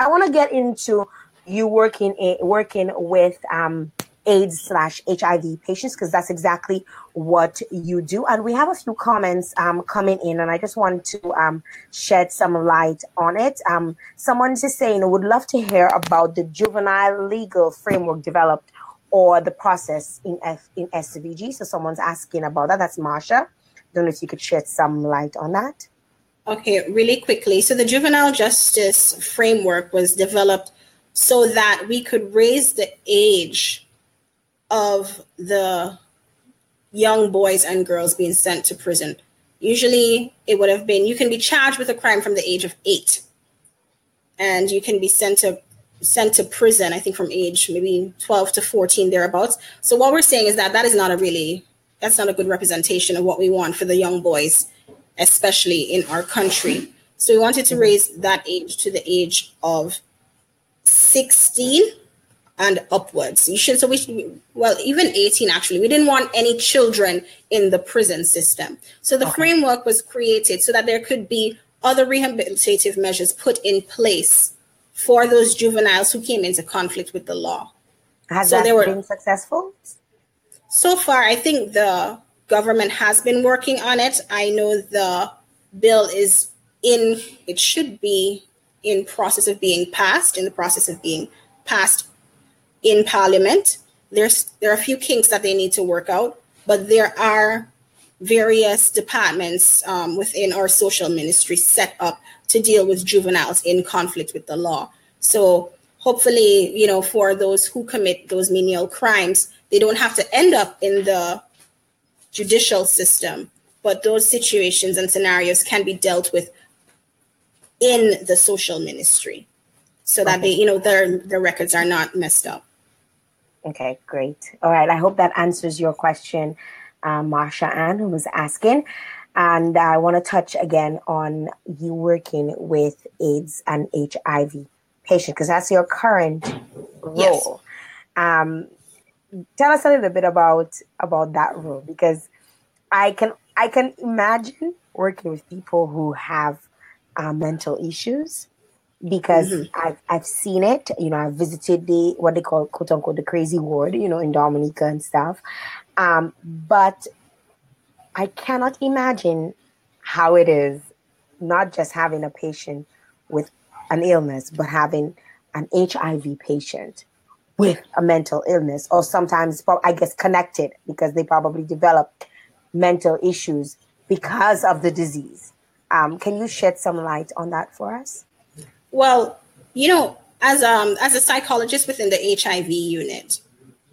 I want to get into you working working with um, AIDS slash HIV patients because that's exactly what you do. And we have a few comments um, coming in, and I just want to um, shed some light on it. Um, someone's just saying, would love to hear about the juvenile legal framework developed or the process in F- in SVG. So someone's asking about that. That's Marsha. Don't know if you could shed some light on that. Okay, really quickly. So the juvenile justice framework was developed so that we could raise the age of the young boys and girls being sent to prison. Usually, it would have been you can be charged with a crime from the age of eight, and you can be sent to sent to prison. I think from age maybe twelve to fourteen thereabouts. So what we're saying is that that is not a really that's not a good representation of what we want for the young boys, especially in our country. So we wanted to raise that age to the age of sixteen and upwards. You should, so we should, well, even 18 actually. We didn't want any children in the prison system. So the okay. framework was created so that there could be other rehabilitative measures put in place for those juveniles who came into conflict with the law. Has so that they were, been successful? So far, I think the government has been working on it. I know the bill is in, it should be in process of being passed, in the process of being passed in Parliament. There's there are a few kinks that they need to work out, but there are various departments um, within our social ministry set up to deal with juveniles in conflict with the law. So hopefully, you know, for those who commit those menial crimes, they don't have to end up in the judicial system, but those situations and scenarios can be dealt with in the social ministry so that they, you know, their their records are not messed up. Okay, great. All right. I hope that answers your question, uh, Marsha Ann, who was asking. And I want to touch again on you working with AIDS and HIV patients because that's your current role. Yes. Um, tell us a little bit about about that role because I can I can imagine working with people who have uh, mental issues because mm-hmm. I've I've seen it. You know, I've visited the what they call quote unquote the crazy ward, you know, in Dominica and stuff. Um, but I cannot imagine how it is not just having a patient with an illness, but having an HIV patient with a mental illness, or sometimes I guess connected because they probably develop mental issues because of the disease. Um, can you shed some light on that for us? Well, you know, as um as a psychologist within the HIV unit,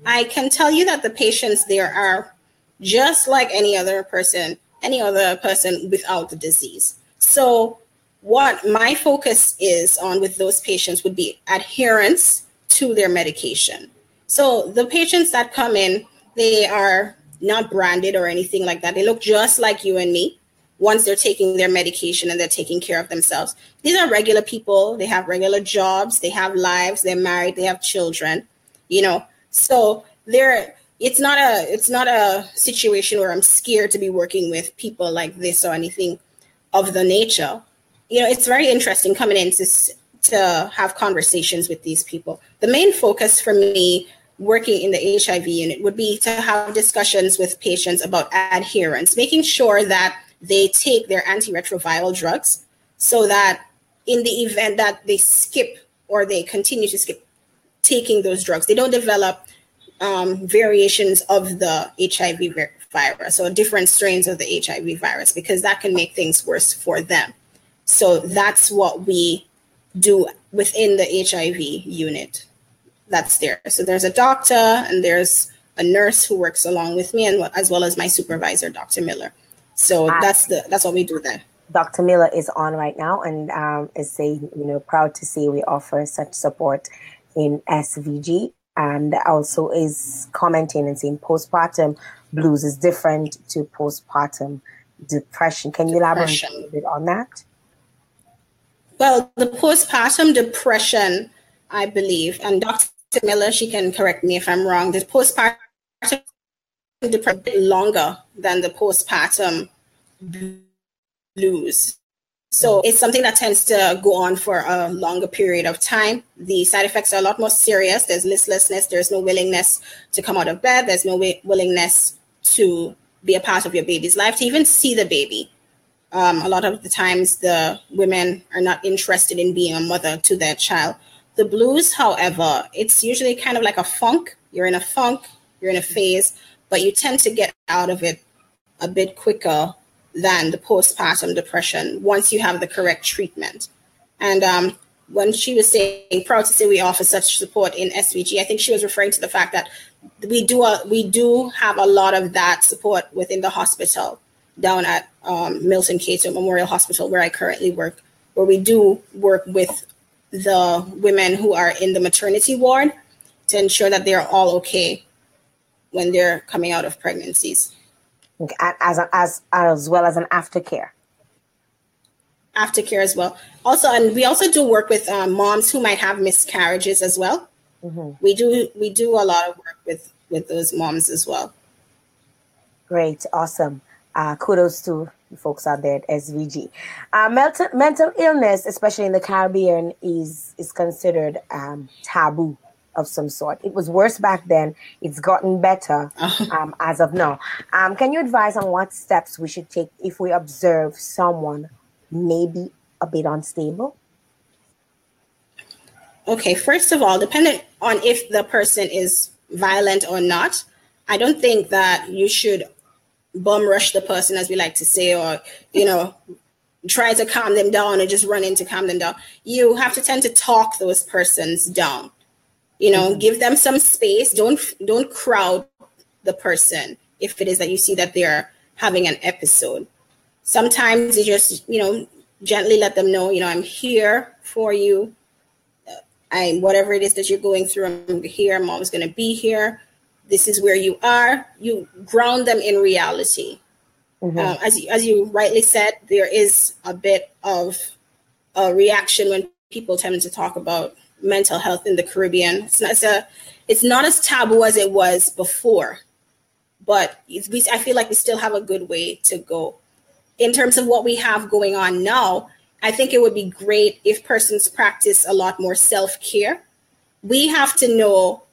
I can tell you that the patients there are just like any other person, any other person without the disease. So what my focus is on with those patients would be adherence to their medication. So the patients that come in, they are not branded or anything like that. They look just like you and me once they're taking their medication and they're taking care of themselves. These are regular people. They have regular jobs, they have lives, they're married, they have children, you know. So they're it's not a it's not a situation where I'm scared to be working with people like this or anything of the nature. You know, it's very interesting coming in to to have conversations with these people. The main focus for me working in the HIV unit would be to have discussions with patients about adherence, making sure that they take their antiretroviral drugs so that in the event that they skip or they continue to skip taking those drugs, they don't develop um, variations of the HIV virus or different strains of the HIV virus because that can make things worse for them. So that's what we do within the HIV unit that's there. So there's a doctor and there's a nurse who works along with me and as well as my supervisor, Dr. Miller. So uh, that's the that's what we do there. Dr. Miller is on right now and um, is saying, you know, proud to see we offer such support in SVG and also is commenting and saying postpartum blues is different to postpartum depression. Can you elaborate a little bit on that? Well, the postpartum depression, I believe, and Dr. Miller, she can correct me if I'm wrong, the postpartum depression is longer than the postpartum blues. So it's something that tends to go on for a longer period of time. The side effects are a lot more serious. There's listlessness. There's no willingness to come out of bed. There's no willingness to be a part of your baby's life, to even see the baby. Um, a lot of the times, the women are not interested in being a mother to their child. The blues, however, it's usually kind of like a funk. You're in a funk, you're in a phase, but you tend to get out of it a bit quicker than the postpartum depression once you have the correct treatment. And um, when she was saying proud to say we offer such support in SVG, I think she was referring to the fact that we do a, we do have a lot of that support within the hospital down at um, Milton Cato Memorial Hospital, where I currently work, where we do work with the women who are in the maternity ward to ensure that they're all okay when they're coming out of pregnancies. As a, as as well as an aftercare. Aftercare as well. Also and we also do work with um, moms who might have miscarriages as well. Mm-hmm. we do we do a lot of work with with those moms as well. Great awesome uh, kudos to the folks out there at svg uh, mental, mental illness especially in the caribbean is is considered um, taboo of some sort. It was worse back then. It's gotten better um, as of now. Um, can you advise on what steps we should take if we observe someone maybe a bit unstable? Okay, first of all, depending on if the person is violent or not, I don't think that you should bum rush the person, as we like to say, or, you know, try to calm them down or just run in to calm them down. You have to tend to talk those persons down. You know mm-hmm. give them some space. Don't don't crowd the person if it is that you see that they're having an episode. Sometimes you just you know gently let them know you know i'm here for you. I whatever it is that you're going through i'm here. I'm always going to be here this is where you are you ground them in reality mm-hmm. uh, as, you, as you rightly said there is a bit of a reaction when people tend to talk about mental health in the Caribbean. It's not, it's, a, it's not as taboo as it was before, but we, I feel like we still have a good way to go. In terms of what we have going on now, I think it would be great if persons practice a lot more self care. We have to know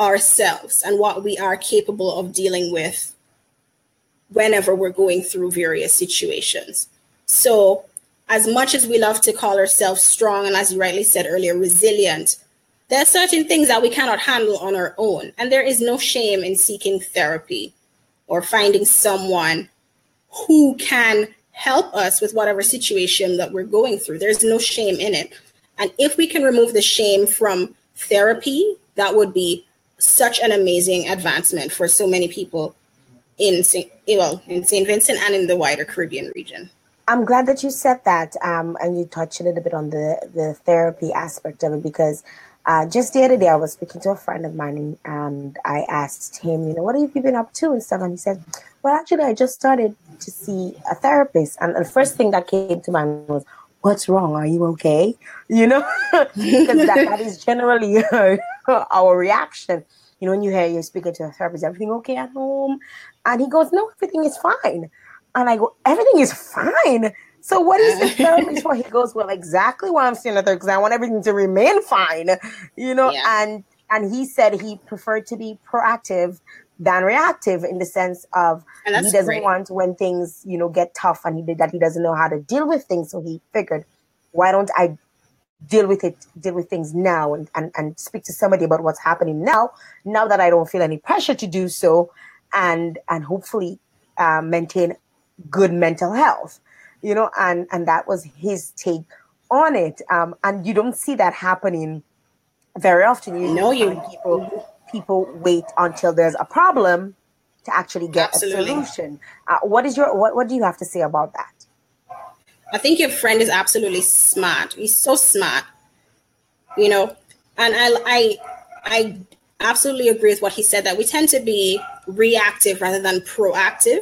ourselves and what we are capable of dealing with whenever we're going through various situations. So as much as we love to call ourselves strong and as you rightly said earlier resilient there are certain things that we cannot handle on our own. And there is no shame in seeking therapy or finding someone who can help us with whatever situation that we're going through. There's no shame in it. And if we can remove the shame from therapy that would be such an amazing advancement for so many people in St. well in St. Vincent and in the wider Caribbean region. I'm glad that you said that, um, and you touched a little bit on the the therapy aspect of it because uh, just the other day I was speaking to a friend of mine and I asked him, you know, what have you been up to and stuff, and he said, well, actually, I just started to see a therapist, and the first thing that came to mind was, what's wrong? Are you okay? You know, because that, that is generally our reaction. You know, when you hear you're speaking to a therapist, everything okay at home? And he goes, no, everything is fine. And I go, everything is fine. So what is the therapist for? He goes, well, exactly why I'm seeing a therapist. I want everything to remain fine, you know. Yeah. And and he said he preferred to be proactive than reactive in the sense of he doesn't great. want when things you know get tough and he did that he doesn't know how to deal with things. So he figured, why don't I deal with it, deal with things now and, and, and speak to somebody about what's happening now, now that I don't feel any pressure to do so and and hopefully uh, maintain good mental health you know and and that was his take on it. Um and you don't see that happening very often. You know you people people wait until there's a problem to actually get Absolutely. a solution. Uh, what is your what, what do you have to say about that i think your friend is absolutely smart he's so smart you know and i i i absolutely agree with what he said that we tend to be reactive rather than proactive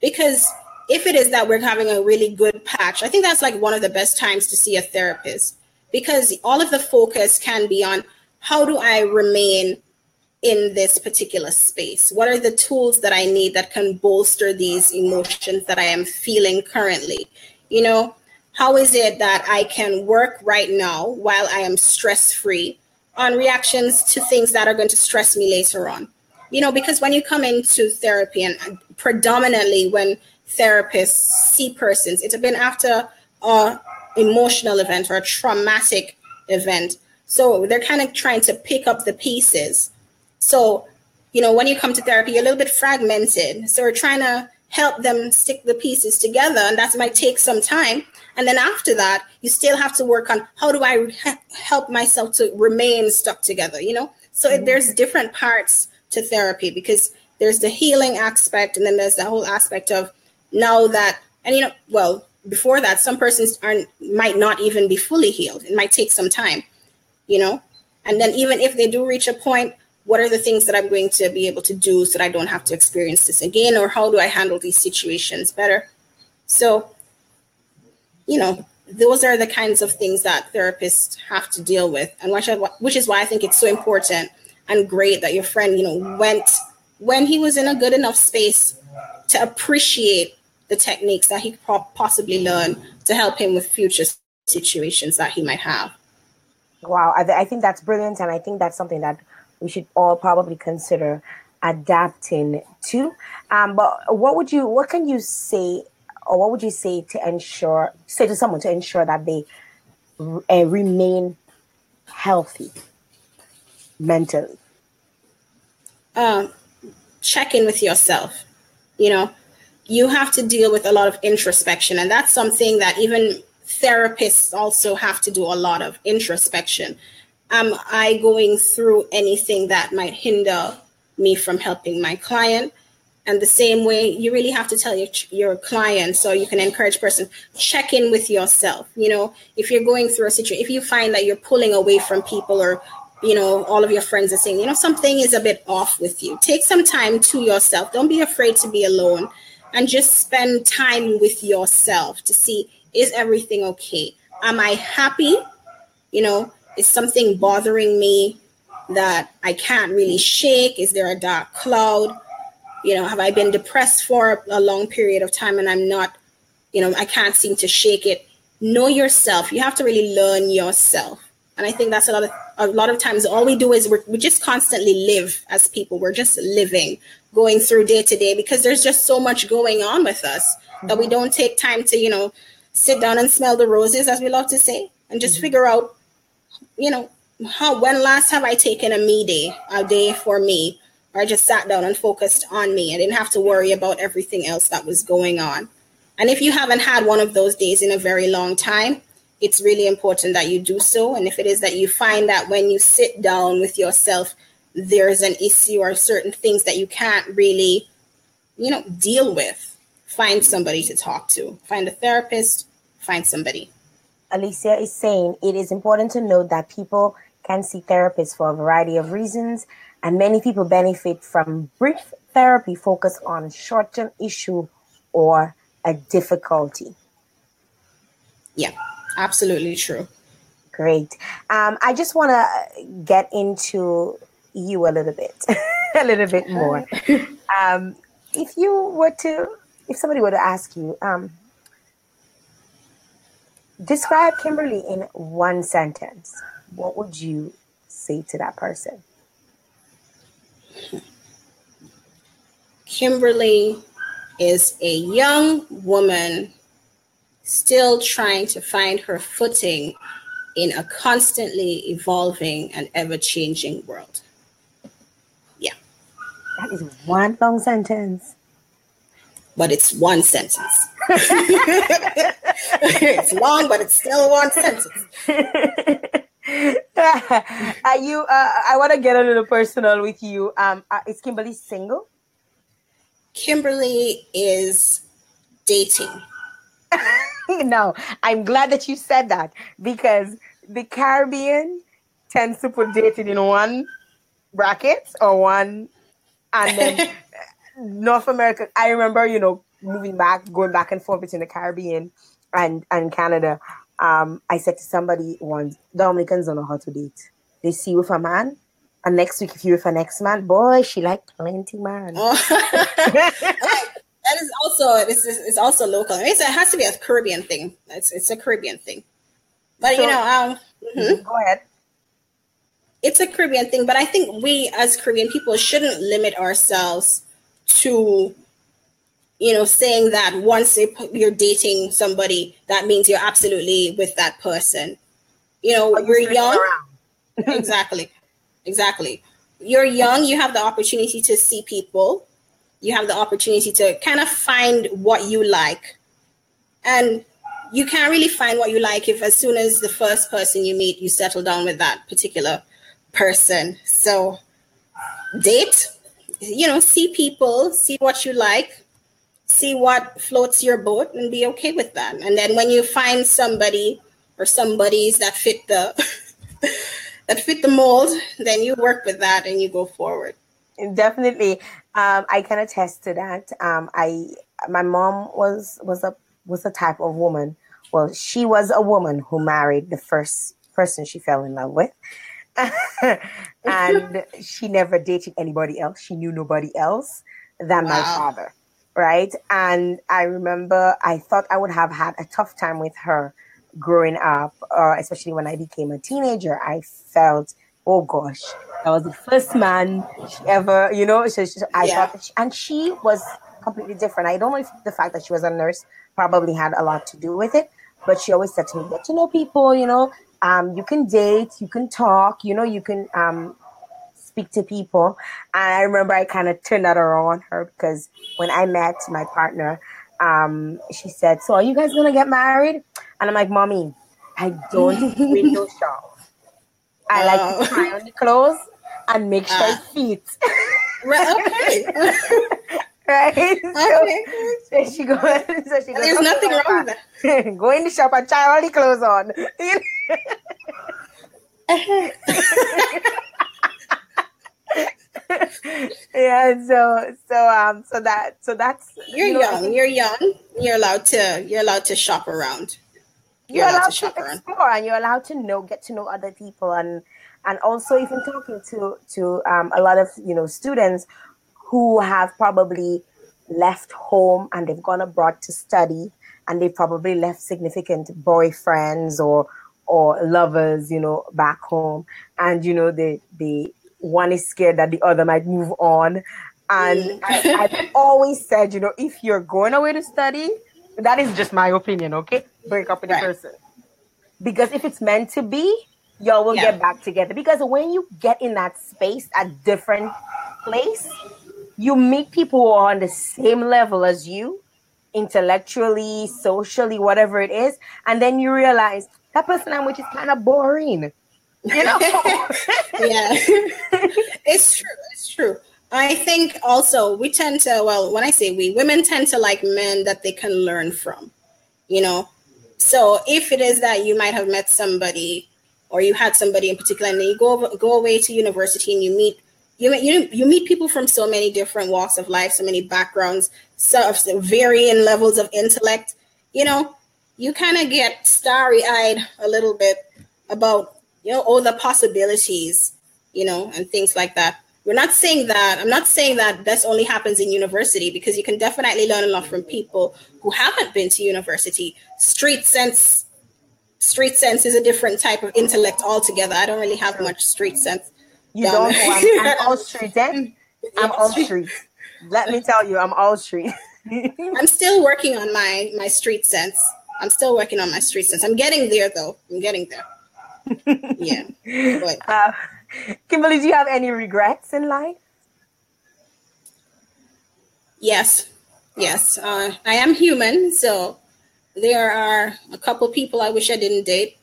because if it is that we're having a really good patch, I think that's like one of the best times to see a therapist because all of the focus can be on how do I remain in this particular space? What are the tools that I need that can bolster these emotions that I am feeling currently? You know, how is it that I can work right now while I am stress free on reactions to things that are going to stress me later on? You know, because when you come into therapy, and predominantly when therapists see persons, it's been after a emotional event or a traumatic event. So they're kind of trying to pick up the pieces. So, you know, when you come to therapy, you're a little bit fragmented. So we're trying to help them stick the pieces together, and that might take some time. And then after that, you still have to work on how do I help myself to remain stuck together, you know? So mm-hmm. there's different parts to therapy because there's the healing aspect, and then there's the whole aspect of now that, and you know, well, before that, some persons aren't might not even be fully healed. It might take some time, you know. And then even if they do reach a point, what are the things that I'm going to be able to do so that I don't have to experience this again, or how do I handle these situations better? So, you know, those are the kinds of things that therapists have to deal with, and which, which is why I think it's so important and great that your friend, you know, went when he was in a good enough space to appreciate the techniques that he could possibly learn to help him with future situations that he might have. Wow, I, th- I think that's brilliant, and I think that's something that we should all probably consider adapting to. Um, but what would you, what can you say, or what would you say to ensure, say to someone to ensure that they uh, remain healthy mentally? Um, check in with yourself. You know, you have to deal with a lot of introspection. And that's something that even therapists also have to do a lot of introspection. Am I going through anything that might hinder me from helping my client? And the same way, you really have to tell your, your client so you can encourage person, check in with yourself. You know, if you're going through a situation, if you find that you're pulling away from people or you know, all of your friends are saying, you know, something is a bit off with you. Take some time to yourself. Don't be afraid to be alone and just spend time with yourself to see is everything okay? Am I happy? You know, is something bothering me that I can't really shake? Is there a dark cloud? You know, have I been depressed for a long period of time and I'm not, you know, I can't seem to shake it? Know yourself. You have to really learn yourself. And I think that's a lot of a lot of times all we do is we just constantly live as people. We're just living going through day to day because there's just so much going on with us mm-hmm. that we don't take time to, you know, sit down and smell the roses, as we love to say, and just mm-hmm. figure out, you know, how when last have I taken a me day, a day for me, or I just sat down and focused on me. I didn't have to worry about everything else that was going on. And if you haven't had one of those days in a very long time, it's really important that you do so. And if it is that you find that when you sit down with yourself, there's an issue or certain things that you can't really, you know, deal with, find somebody to talk to. Find a therapist, find somebody. Alicia is saying it is important to note that people can see therapists for a variety of reasons, and many people benefit from brief therapy focused on a short term issue or a difficulty. Yeah, absolutely true. Great. Um, I just want to get into you a little bit, a little bit more. Um, if you were to, if somebody were to ask you, um, describe Kimberly in one sentence, what would you say to that person? Kimberly is a young woman still trying to find her footing in a constantly evolving and ever changing world. Yeah. That is one long sentence. But it's one sentence. it's long, but it's still one sentence. Are you? Uh, I want to get a little personal with you. Um, uh, is Kimberly single? Kimberly is dating. no, I'm glad that you said that because the Caribbean tends to put dating in one bracket or one and then North America. I remember, you know, moving back, going back and forth between the Caribbean and and Canada. Um, I said to somebody once, Dominicans don't know how to date. They see you with a man, and next week if you with an ex man, boy, she like plenty man. Oh. that is also it's, it's also local. It's, it has to be a Caribbean thing. It's it's a Caribbean thing. But so, you know, um, mm-hmm. go ahead. It's a Caribbean thing, but I think we as Caribbean people shouldn't limit ourselves to, you know, saying that once you're dating somebody, that means you're absolutely with that person. You know, we're young. exactly, exactly. You're young. You have the opportunity to see people. You have the opportunity to kind of find what you like, and you can't really find what you like if as soon as the first person you meet you settle down with that particular person so date you know see people see what you like see what floats your boat and be okay with that and then when you find somebody or somebodies that fit the that fit the mold then you work with that and you go forward definitely um, i can attest to that um, i my mom was was a was a type of woman. Well, she was a woman who married the first person she fell in love with. and she never dated anybody else. She knew nobody else than wow. my father. Right. And I remember I thought I would have had a tough time with her growing up, uh, especially when I became a teenager. I felt, oh gosh, that was the first man she ever, you know, so, so I yeah. thought, she, and she was completely different. I don't know if the fact that she was a nurse probably had a lot to do with it. But she always said to me, get to know people, you know, um, you can date, you can talk, you know, you can um, speak to people. And I remember I kind of turned that around on her because when I met my partner, um, she said, So are you guys gonna get married? And I'm like, Mommy, I don't window shop. I like to oh. try on the clothes and make sure uh, it fits. okay. right? Okay. So, so she goes. So she goes. There's nothing wrong with that. go in the shop and try all the clothes on. yeah. So so um so that so that's you're you know, young. You're young. You're allowed to you're allowed to shop around. You're, you're allowed, allowed, to, shop to around. explore and you're allowed to know get to know other people and and also even talking to to um, a lot of you know students who have probably left home and they've gone abroad to study and they probably left significant boyfriends or or lovers, you know, back home. And you know, the the one is scared that the other might move on. And mm. I, have always said, you know, if you're going away to study, that is just my opinion, okay? Break up with right. the person. Because if it's meant to be, y'all will yeah. get back together. Because when you get in that space, a different place, you meet people who are on the same level as you, intellectually, socially, whatever it is, and then you realize that person I'm with is kind of boring. You know? yeah, it's true. It's true. I think also we tend to, well, when I say we, women tend to like men that they can learn from, you know? So if it is that you might have met somebody or you had somebody in particular and then you go, go away to university and you meet you you you meet people from so many different walks of life, so many backgrounds, so, so varying levels of intellect. You know, you kind of get starry eyed a little bit about you know all the possibilities, you know, and things like that. We're not saying that. I'm not saying that this only happens in university because you can definitely learn a lot from people who haven't been to university. Street sense, street sense is a different type of intellect altogether. I don't really have much street sense you don't know I'm, I'm all street. Eh? I'm all street. Let me tell you, I'm all street. I'm still working on my my street sense. I'm still working on my street sense. I'm getting there though. I'm getting there. Yeah. But uh, Kimberly, do you have any regrets in life? Yes. Yes. Uh, I am human, so there are a couple people I wish I didn't date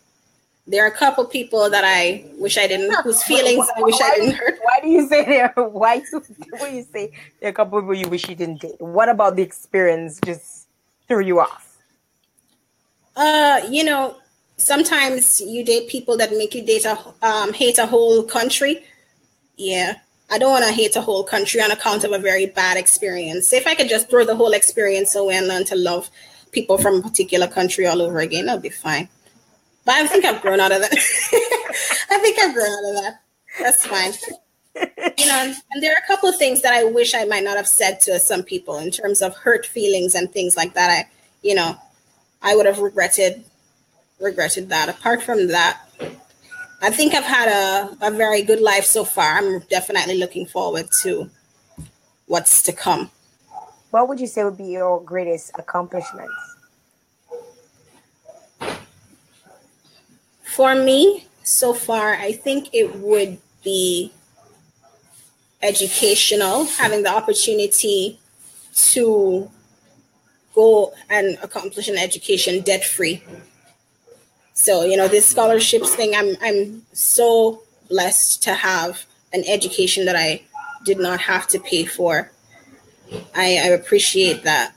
there are a couple people that I wish I didn't, whose feelings I wish I didn't hurt. Why do you say there? Why do you say there are a couple people you wish you didn't date? What about the experience just threw you off? Uh, you know, sometimes you date people that make you date a um, hate a whole country. Yeah, I don't want to hate a whole country on account of a very bad experience. If I could just throw the whole experience away and learn to love people from a particular country all over again, that'll be fine. But I think I've grown out of that. I think I've grown out of that. That's fine. you know, and there are a couple of things that I wish I might not have said to some people in terms of hurt feelings and things like that. I, you know, I would have regretted regretted that. Apart from that, I think I've had a, a very good life so far. I'm definitely looking forward to what's to come. What would you say would be your greatest accomplishments? For me, so far, I think it would be educational, having the opportunity to go and accomplish an education debt free. So, you know, this scholarships thing, I'm I'm so blessed to have an education that I did not have to pay for. I, I appreciate that.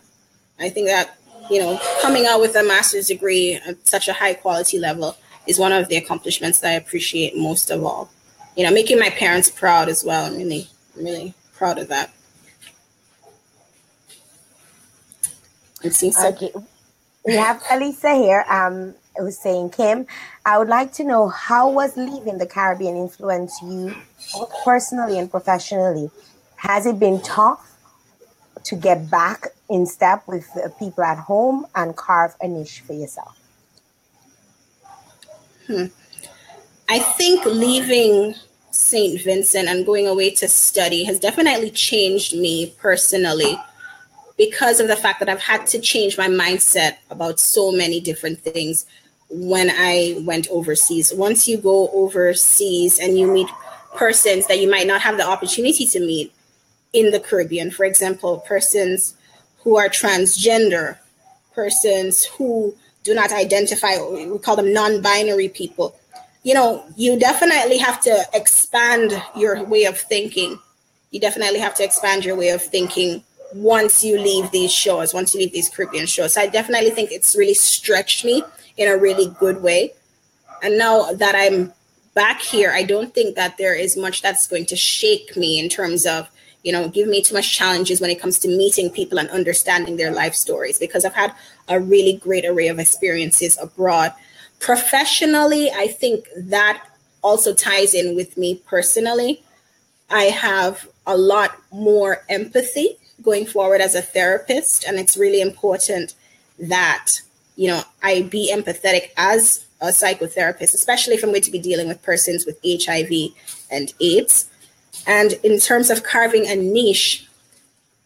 I think that, you know, coming out with a master's degree at such a high quality level is one of the accomplishments that I appreciate most of all. You know, making my parents proud as well. I'm really, really proud of that. Okay. We have Elisa here um, who's saying, Kim, I would like to know how was leaving the Caribbean influence you both personally and professionally? Has it been tough to get back in step with people at home and carve a niche for yourself? Hmm. I think leaving St. Vincent and going away to study has definitely changed me personally because of the fact that I've had to change my mindset about so many different things when I went overseas. Once you go overseas and you meet persons that you might not have the opportunity to meet in the Caribbean, for example, persons who are transgender, persons who do not identify, we call them non binary people. You know, you definitely have to expand your way of thinking. You definitely have to expand your way of thinking once you leave these shores, once you leave these Caribbean shores. So I definitely think it's really stretched me in a really good way. And now that I'm back here, I don't think that there is much that's going to shake me in terms of you know, give me too much challenges when it comes to meeting people and understanding their life stories because I've had a really great array of experiences abroad. Professionally, I think that also ties in with me personally. I have a lot more empathy going forward as a therapist, and it's really important that you know I be empathetic as a psychotherapist, especially if I'm going to be dealing with persons with HIV and AIDS and in terms of carving a niche,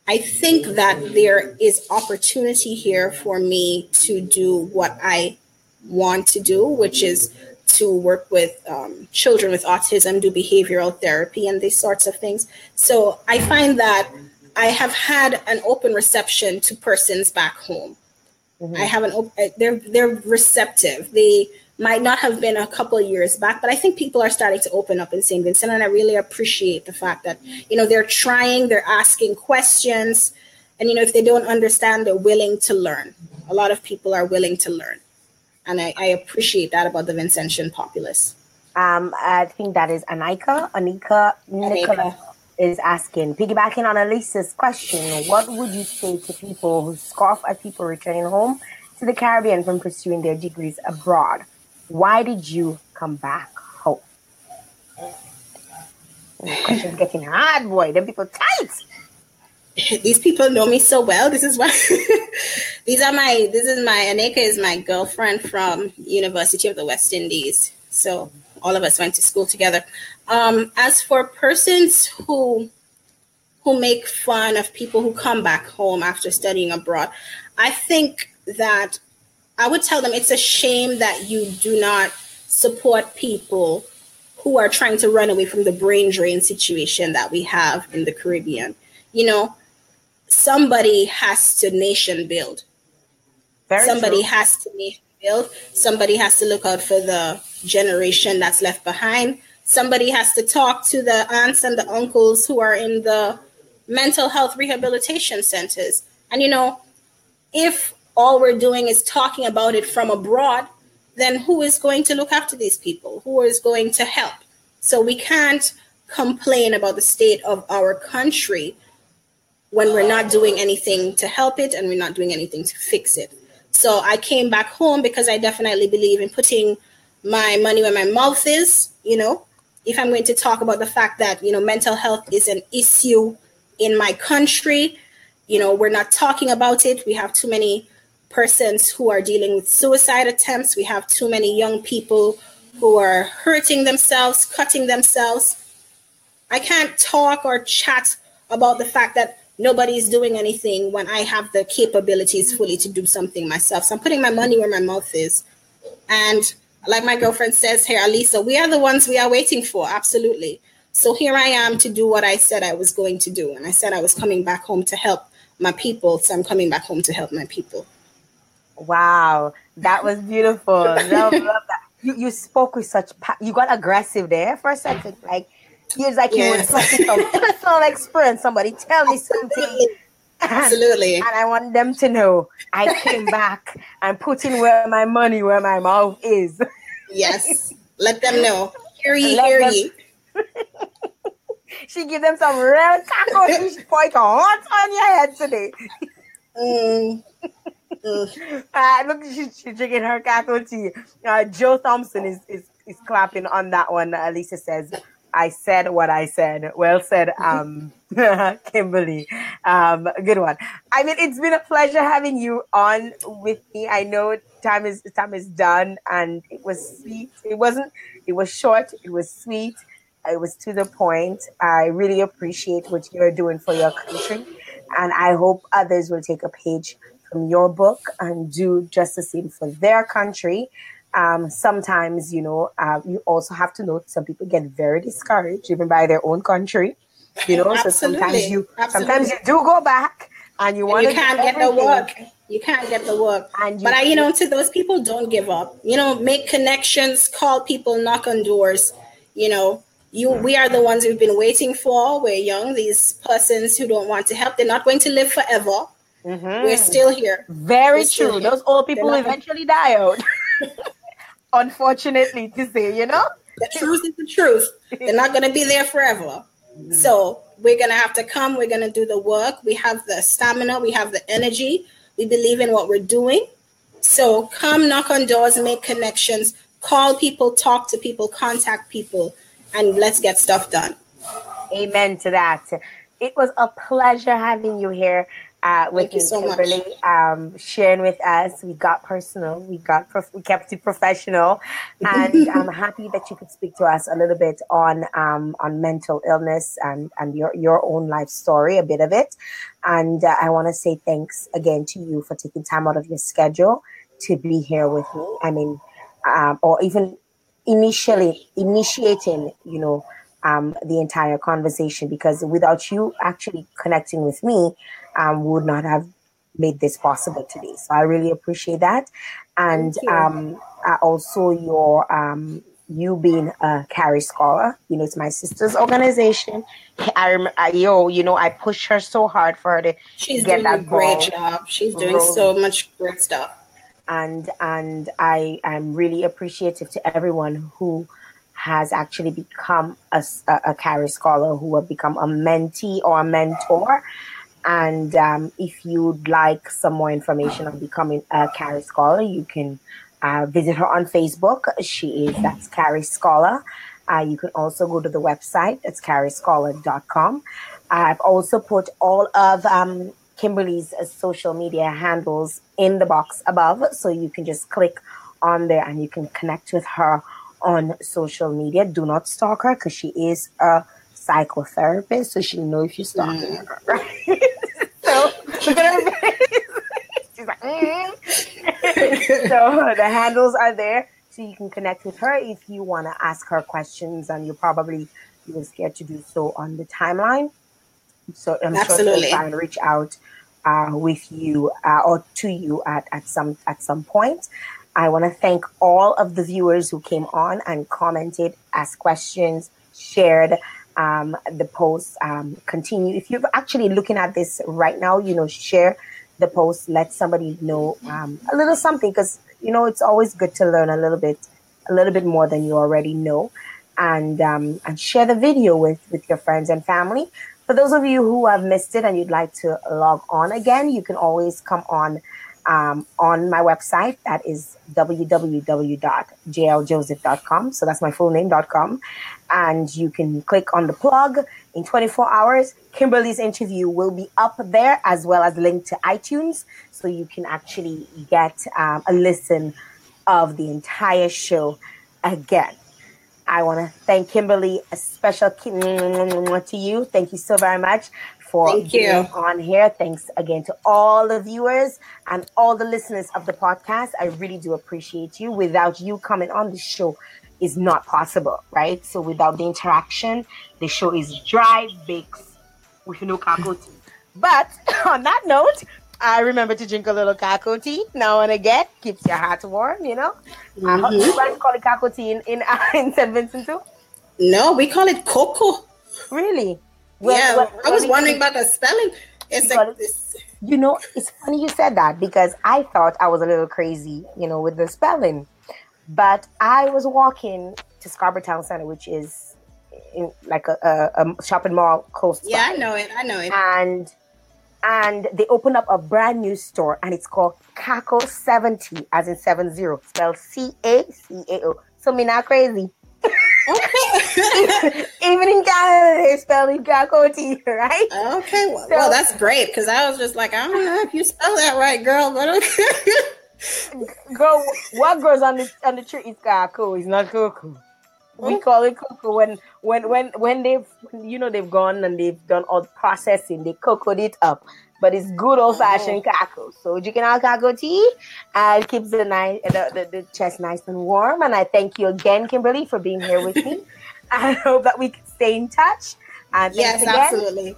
I think that there is opportunity here for me to do what I want to do, which is to work with um, children with autism, do behavioral therapy, and these sorts of things. So I find that I have had an open reception to persons back home. Mm-hmm. I have an op- they're they're receptive. They might not have been a couple of years back, but I think people are starting to open up in St. Vincent. And I really appreciate the fact that, you know, they're trying, they're asking questions. And, you know, if they don't understand, they're willing to learn. A lot of people are willing to learn. And I, I appreciate that about the Vincentian populace. Um, I think that is Anika. Anika Nicola is asking, piggybacking on Elisa's question, what would you say to people who scoff at people returning home to the Caribbean from pursuing their degrees abroad? Why did you come back home? question's getting hard, boy. Them people tight. These people know me so well. This is why these are my this is my Aneka is my girlfriend from University of the West Indies. So all of us went to school together. Um, as for persons who who make fun of people who come back home after studying abroad, I think that I would tell them it's a shame that you do not support people who are trying to run away from the brain drain situation that we have in the Caribbean. You know, somebody has to nation build. Very somebody true. has to nation build. Somebody has to look out for the generation that's left behind. Somebody has to talk to the aunts and the uncles who are in the mental health rehabilitation centers. And you know, if all we're doing is talking about it from abroad, then who is going to look after these people? Who is going to help? So we can't complain about the state of our country when we're not doing anything to help it and we're not doing anything to fix it. So I came back home because I definitely believe in putting my money where my mouth is, you know, if I'm going to talk about the fact that, you know, mental health is an issue in my country, you know, we're not talking about it. We have too many persons who are dealing with suicide attempts. We have too many young people who are hurting themselves, cutting themselves. I can't talk or chat about the fact that nobody's doing anything when I have the capabilities fully to do something myself. So I'm putting my money where my mouth is. And like my girlfriend says here, Alisa, we are the ones we are waiting for. Absolutely. So here I am to do what I said I was going to do. And I said I was coming back home to help my people. So I'm coming back home to help my people. Wow. That was beautiful. love, love that. You, you spoke with such, pa- you got aggressive there for a second. Like, was like yes. you were some personal experience. Somebody tell me something. Absolutely. And, and, I want them to know I came back and putting where my money, where my mouth is. Yes. Let them know. Hear ye, hear ye. she give them some real taco. She point hot on your head today. Mm. Mm. Uh, look, she, she's drinking her cattle tea. Uh, Joe Thompson is, is is clapping on that one. Alisa says, I said what I said. Well said, um, Kimberly. Um, good one. I mean, it's been a pleasure having you on with me. I know time is time is done, and it was sweet. It wasn't. It was short. It was sweet. It was to the point. I really appreciate what you're doing for your country, and I hope others will take a page from your book and do just the same for their country um, sometimes, you know, uh, you also have to note some people get very discouraged even by their own country. You know, so sometimes you Absolutely. sometimes you do go back and you want you can't get the work. You can't get the work. And you, but I, you know, to those people, don't give up. You know, make connections, call people, knock on doors. You know, you we are the ones we've been waiting for. We're young. These persons who don't want to help, they're not going to live forever. Mm-hmm. We're still here. Very true. Those old people will eventually die out. unfortunately to say, you know? The truth is the truth. They're not going to be there forever. Mm-hmm. So we're going to have to come. We're going to do the work. We have the stamina. We have the energy. We believe in what we're doing. So come knock on doors, make connections, call people, talk to people, contact people, and let's get stuff done. Amen to that. It was a pleasure having you here uh, with Thank you so Kimberly, um, sharing with us. We got personal, we got prof- we kept it professional, and I'm happy that you could speak to us a little bit on um, on mental illness and and your your own life story, a bit of it. And uh, I want to say thanks again to you for taking time out of your schedule to be here with me. I mean, um, or even initially initiating, you know. Um, the entire conversation because without you actually connecting with me, um, would not have made this possible today. So I really appreciate that. And um, also your um, you being a Carrie Scholar. You know, it's my sister's organization. I, I yo, you know, I push her so hard for her to She's get doing that a great job. She's doing so much great stuff. And and I am really appreciative to everyone who has actually become a, a, a Carrie Scholar, who have become a mentee or a mentor. And um, if you'd like some more information on becoming a Carrie Scholar, you can uh, visit her on Facebook. She is, that's Carrie Scholar. Uh, you can also go to the website, it's carriescholar.com. I've also put all of um, Kimberly's social media handles in the box above. So you can just click on there and you can connect with her on social media. Do not stalk her because she is a psychotherapist, so she'll know if you're stalking mm. her, right? so look at her face. She's like, mm. so the handles are there, so you can connect with her if you want to ask her questions, and you're probably were scared to do so on the timeline. So I'm Absolutely. sure she'll try and reach out uh, with you uh, or to you at, at some at some point. I want to thank all of the viewers who came on and commented, asked questions, shared um, the post. Um, continue. If you're actually looking at this right now, you know, share the post. Let somebody know um, a little something because you know it's always good to learn a little bit, a little bit more than you already know, and um, and share the video with with your friends and family. For those of you who have missed it and you'd like to log on again, you can always come on um, on my website. That is www.jljoseph.com. So that's my full name.com. And you can click on the plug. In 24 hours, Kimberly's interview will be up there as well as linked to iTunes. So you can actually get um, a listen of the entire show again. I want to thank Kimberly, a special to you. Thank you so very much for Thank being you. on here. Thanks again to all the viewers and all the listeners of the podcast. I really do appreciate you. Without you coming on the show is not possible, right? So without the interaction, the show is dry bakes with no tea. But on that note, I remember to drink a little cocoa tea now and again. Keeps your heart warm, you know. I Mhm. you guys call it cocoa tea in in, in St. Vincent too. No, we call it cocoa. Really? Yeah, well, I was well, wondering about the spelling. It's You like this. You know, it's funny you said that because I thought I was a little crazy, you know, with the spelling. But I was walking to Scarborough Town Center, which is in like a, a, a shopping mall close. to Yeah, I know it. I know it. and and they opened up a brand new store and it's called Cacao 70 as in 70 spelled C-A-C-A-O. So me not crazy. Okay. Even in Canada they spell it Cacao T, right? okay. Well, So- well, that's great because I was just like, I don't know if you spell that right, girl, but okay. Girl, what grows on the on the tree is Cacao, it's not cocoa. We call it cocoa when when when when they've you know they've gone and they've done all the processing, they cocoed it up. But it's good old fashioned mm-hmm. cacao. So you can have cacao tea and it keeps the nice the, the, the chest nice and warm. And I thank you again, Kimberly, for being here with me. I hope that we can stay in touch. And yes, again. absolutely.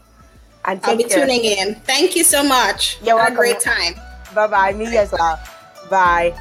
And I'll be care. tuning in. Thank you so much. You're Had a great time. Bye bye. Me as well. Bye.